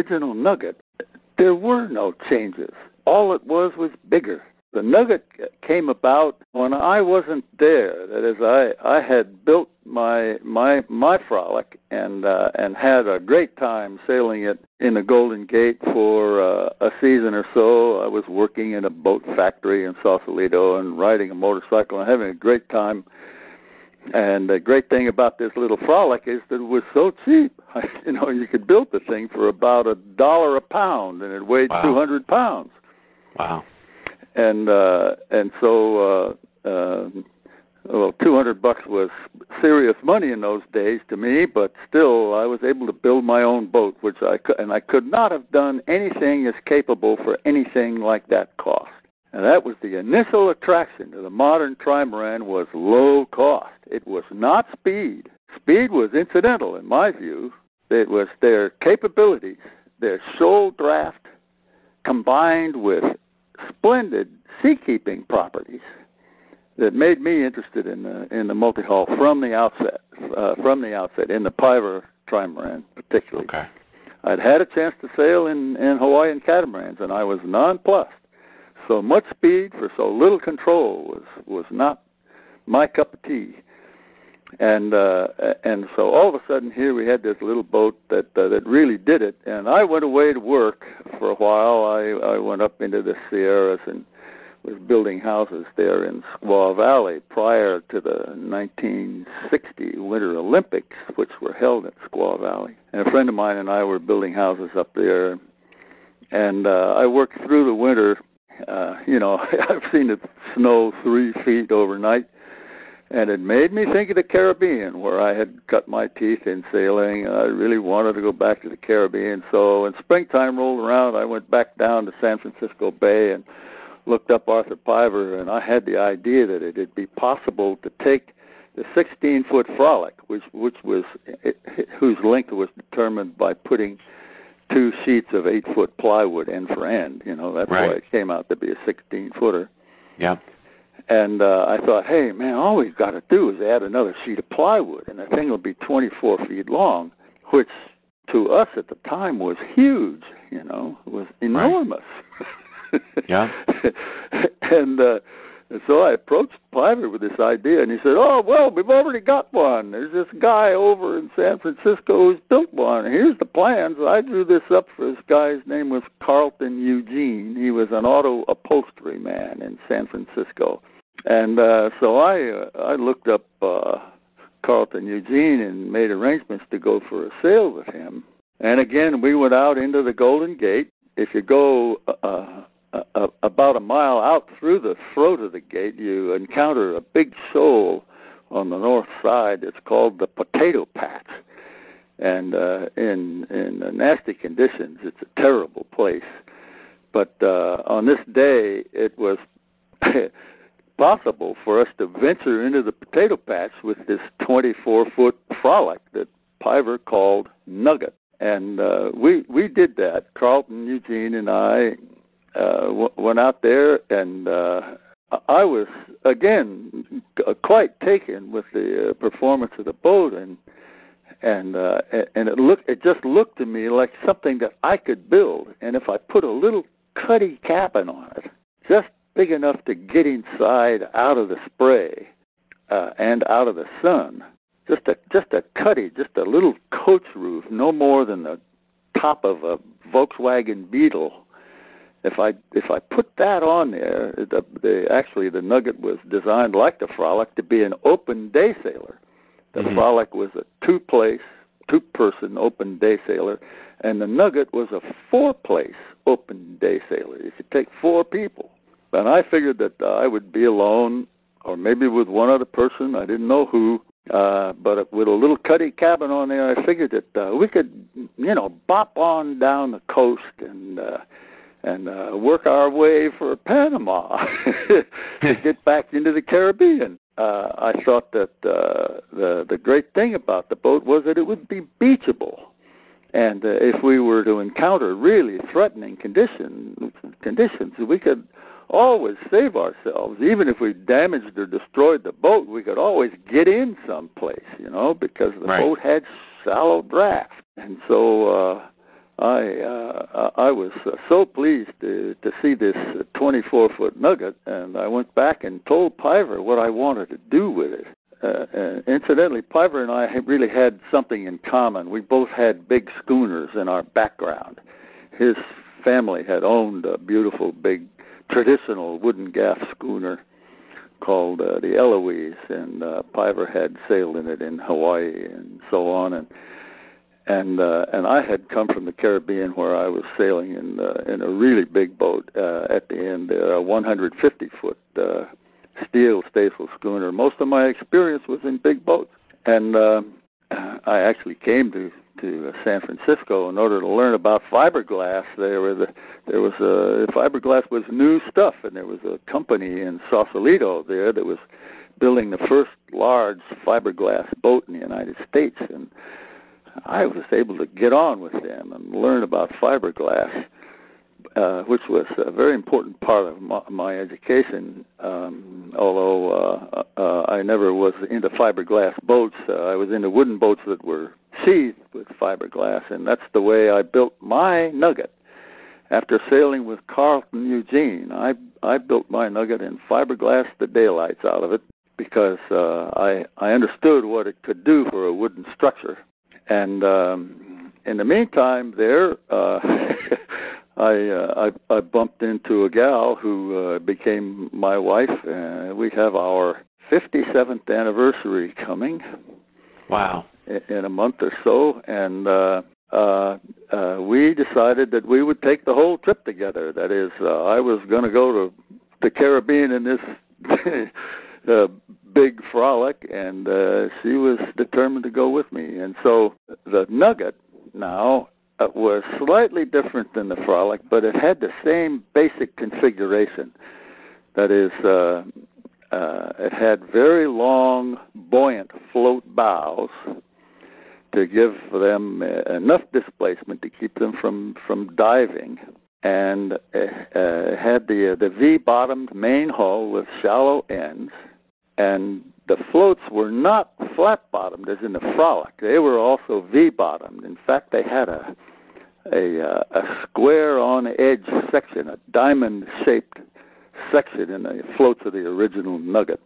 original Nugget, there were no changes. All it was was bigger. The Nugget came about when I wasn't there. That is, I, I had built my my my frolic and uh, and had a great time sailing it in the Golden Gate for uh, a season or so. I was working in a boat factory in Sausalito and riding a motorcycle and having a great time. And the great thing about this little frolic is that it was so cheap. you know, you could build the thing for about a dollar a pound, and it weighed Wow. 200 pounds. Wow. And uh, and so, uh, uh, well, 200 bucks was serious money in those days to me, but still, I was able to build my own boat, which I could, and I could not have done anything as capable for anything like that cost. And that was the initial attraction to the modern trimaran was low cost. It was not speed. Speed was incidental in my view. It was their capabilities, their shoal draft combined with splendid seakeeping properties that made me interested in the in the multi-hull from the outset. Uh, from the outset, in the Piver trimaran particularly. Okay. I'd had a chance to sail in, in Hawaiian catamarans, and I was nonplussed. So much speed for so little control was was not my cup of tea. And uh, and so all of a sudden here we had this little boat that uh, that really did it. And I went away to work for a while. I I went up into the Sierras and was building houses there in Squaw Valley prior to the 1960 Winter Olympics, which were held at Squaw Valley. And a friend of mine and I were building houses up there. And uh, I worked through the winter. Uh, you know, I've seen it snow three feet overnight. And it made me think of the Caribbean, where I had cut my teeth in sailing. And I really wanted to go back to the Caribbean. So when springtime rolled around, I went back down to San Francisco Bay and looked up Arthur Piver, and I had the idea that it'd be possible to take the 16-foot frolic, which which was whose length was determined by putting two sheets of eight-foot plywood end for end. You know, that's why it came out to be a 16-footer. Yeah. And uh, I thought, hey, man, all we've got to do is add another sheet of plywood, and the thing will be 24 feet long, which to us at the time was huge, you know, it was enormous. Yeah. and, uh, so I approached Piver with this idea, and he said, oh, well, we've already got one. There's this guy over in San Francisco who's built one. Here's the plans. I drew this up for this guy. His name was Carlton Eugene. He was an auto upholstery man in San Francisco. And uh, so I uh, I looked up uh, Carlton Eugene and made arrangements to go for a sail with him. And again, we went out into the Golden Gate. If you go uh, uh, about a mile out through the throat of the gate, you encounter a big shoal on the north side. It's called the Potato Patch. And uh, in in uh, nasty conditions, it's a terrible place. But uh, on this day, it was possible for us to venture into the potato patch with this 24-foot frolic that Piver called Nugget. And uh, we we did that. Carlton, Eugene, and I uh, w- went out there, and uh, I was again c- quite taken with the uh, performance of the boat, and and uh, and it looked it just looked to me like something that I could build. And if I put a little cuddy cabin on it, just big enough to get inside out of the spray uh, and out of the sun, just a just a cuddy, just a little coach roof, no more than the top of a Volkswagen Beetle. If I if I put that on there, the, the actually the Nugget was designed like the Frolic to be an open day sailor. The Mhm. Frolic was a two-place, two-person open day sailor, and the Nugget was a four-place open day sailor. You could take four people. And I figured that I would be alone, or maybe with one other person. I didn't know who. Uh, but with a little cuddy cabin on there, I figured that uh, we could, you know, bop on down the coast and uh, and uh, work our way for Panama to get back into the Caribbean. Uh, I thought that uh, the the great thing about the boat was that it would be beachable, and uh, if we were to encounter really threatening conditions, conditions, we could always save ourselves. Even if we damaged or destroyed the boat, we could always get in someplace, you know, because the Right. boat had shallow draft. And so uh, I uh, I was uh, so pleased to to see this 24 foot nugget, and I went back and told Piver what I wanted to do with it. Uh, uh, incidentally, Piver and I really had something in common. We both had big schooners in our background. His family had owned a beautiful big traditional wooden gaff schooner called uh, the Eloise, and uh, Piver had sailed in it in Hawaii and so on, and and uh, and I had come from the Caribbean where I was sailing in uh, in a really big boat uh, at the end a 150 foot uh, steel staysail schooner. Most of my experience was in big boats, and uh, I actually came to to San Francisco in order to learn about fiberglass. There there was a fiberglass was new stuff, and there was a company in Sausalito there that was building the first large fiberglass boat in the United States, and I was able to get on with them and learn about fiberglass, uh, which was a very important part of my, my education. Um, although uh, uh, I never was into fiberglass boats, uh, I was into wooden boats that were sheathed with fiberglass, and that's the way I built my Nugget. After sailing with Carlton Eugene, I I built my Nugget and fiberglassed the daylights out of it because uh, I I understood what it could do for a wooden structure and um, in the meantime, there, uh, I, uh, I I bumped into a gal who uh, became my wife. and we have our 57th anniversary coming. Wow! In, in a month or so, and uh, uh, uh, we decided that we would take the whole trip together. That is, uh, I was going to go to the Caribbean in this uh, big frolic, and uh, she was determined to go with me. And so the Nugget now was slightly different than the frolic, but it had the same basic configuration. That is, uh, uh, it had very long, buoyant float bows to give them uh, enough displacement to keep them from, from diving and uh, uh, had the uh, the V-bottomed main hull with shallow ends, and the floats were not flat-bottomed as in the Frolic. They were also V-bottomed. In fact, they had a a, uh, a square-on-edge section, a diamond-shaped section in the floats of the original Nugget.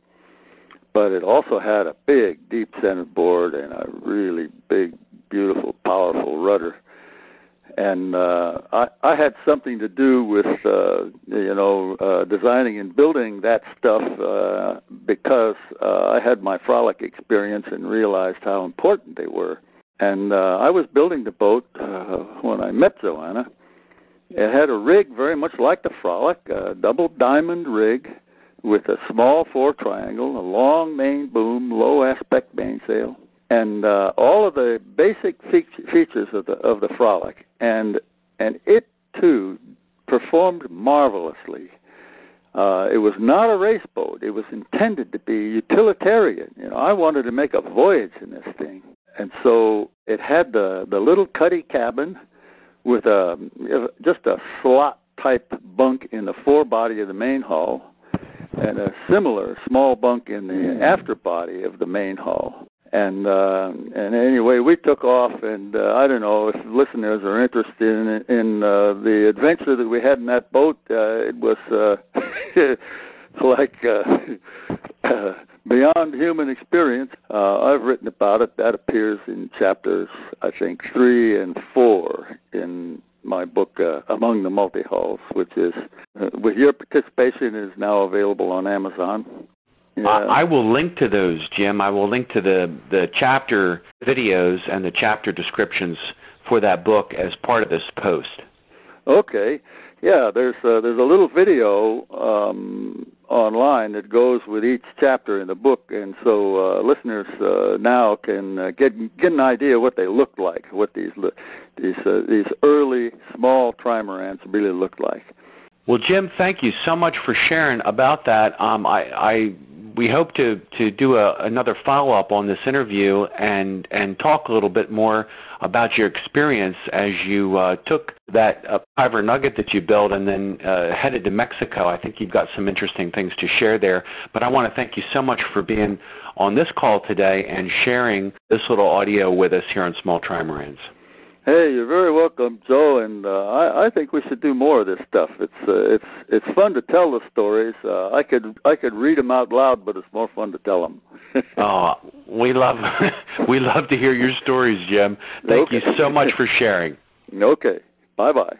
But it also had a big, deep centerboard and a really big, beautiful, powerful rudder and uh, I, I had something to do with uh, you know uh, designing and building that stuff uh, because had my frolic experience and realized how important they were. And uh, I was building the boat uh, when I met Joanna. It had a rig very much like the frolic, a double diamond rig with a small fore triangle, a long main boom, low aspect mainsail, and uh, all of the basic fe- features of the of the frolic and and it too performed marvelously. Uh, it was not a race boat. It was intended to be utilitarian. You know, I wanted to make a voyage in this thing, and so it had the the little cuddy cabin with a just a slot type bunk in the forebody of the main hull, and a similar small bunk in the after body of the main hull and uh, and anyway, we took off, and uh, I don't know if listeners are interested in in uh, the adventure that we had in that boat. Uh, it was uh, like uh, beyond human experience. Uh, I've written about it. That appears in chapters, I think, three and four in my book uh, Among the Multi-Hulls, which is, uh, with your participation, is now available on Amazon. Yeah. I, I will link to those, Jim. I will link to the, the chapter videos and the chapter descriptions for that book as part of this post. Okay. Yeah, there's uh, there's a little video um, online that goes with each chapter in the book, and so uh, listeners uh, now can uh, get get an idea what they looked like, what these these uh, these early small trimarans really looked like. Well, Jim, thank you so much for sharing about that. Um, I, I we hope to, to do a, another follow-up on this interview and, and talk a little bit more about your experience as you uh, took that uh, Piver Nugget that you built and then uh, headed to Mexico. I think you've got some interesting things to share there. But I want to thank you so much for being on this call today and sharing this little audio with us here on Small Trimarans. Hey, you're very welcome, Joe. And uh, I, I think we should do more of this stuff. It's uh, it's it's fun to tell the stories. Uh, I could I could read them out loud, but it's more fun to tell them. oh, we love we love to hear your stories, Jim. Thank okay. you so much for sharing. Okay. Bye bye.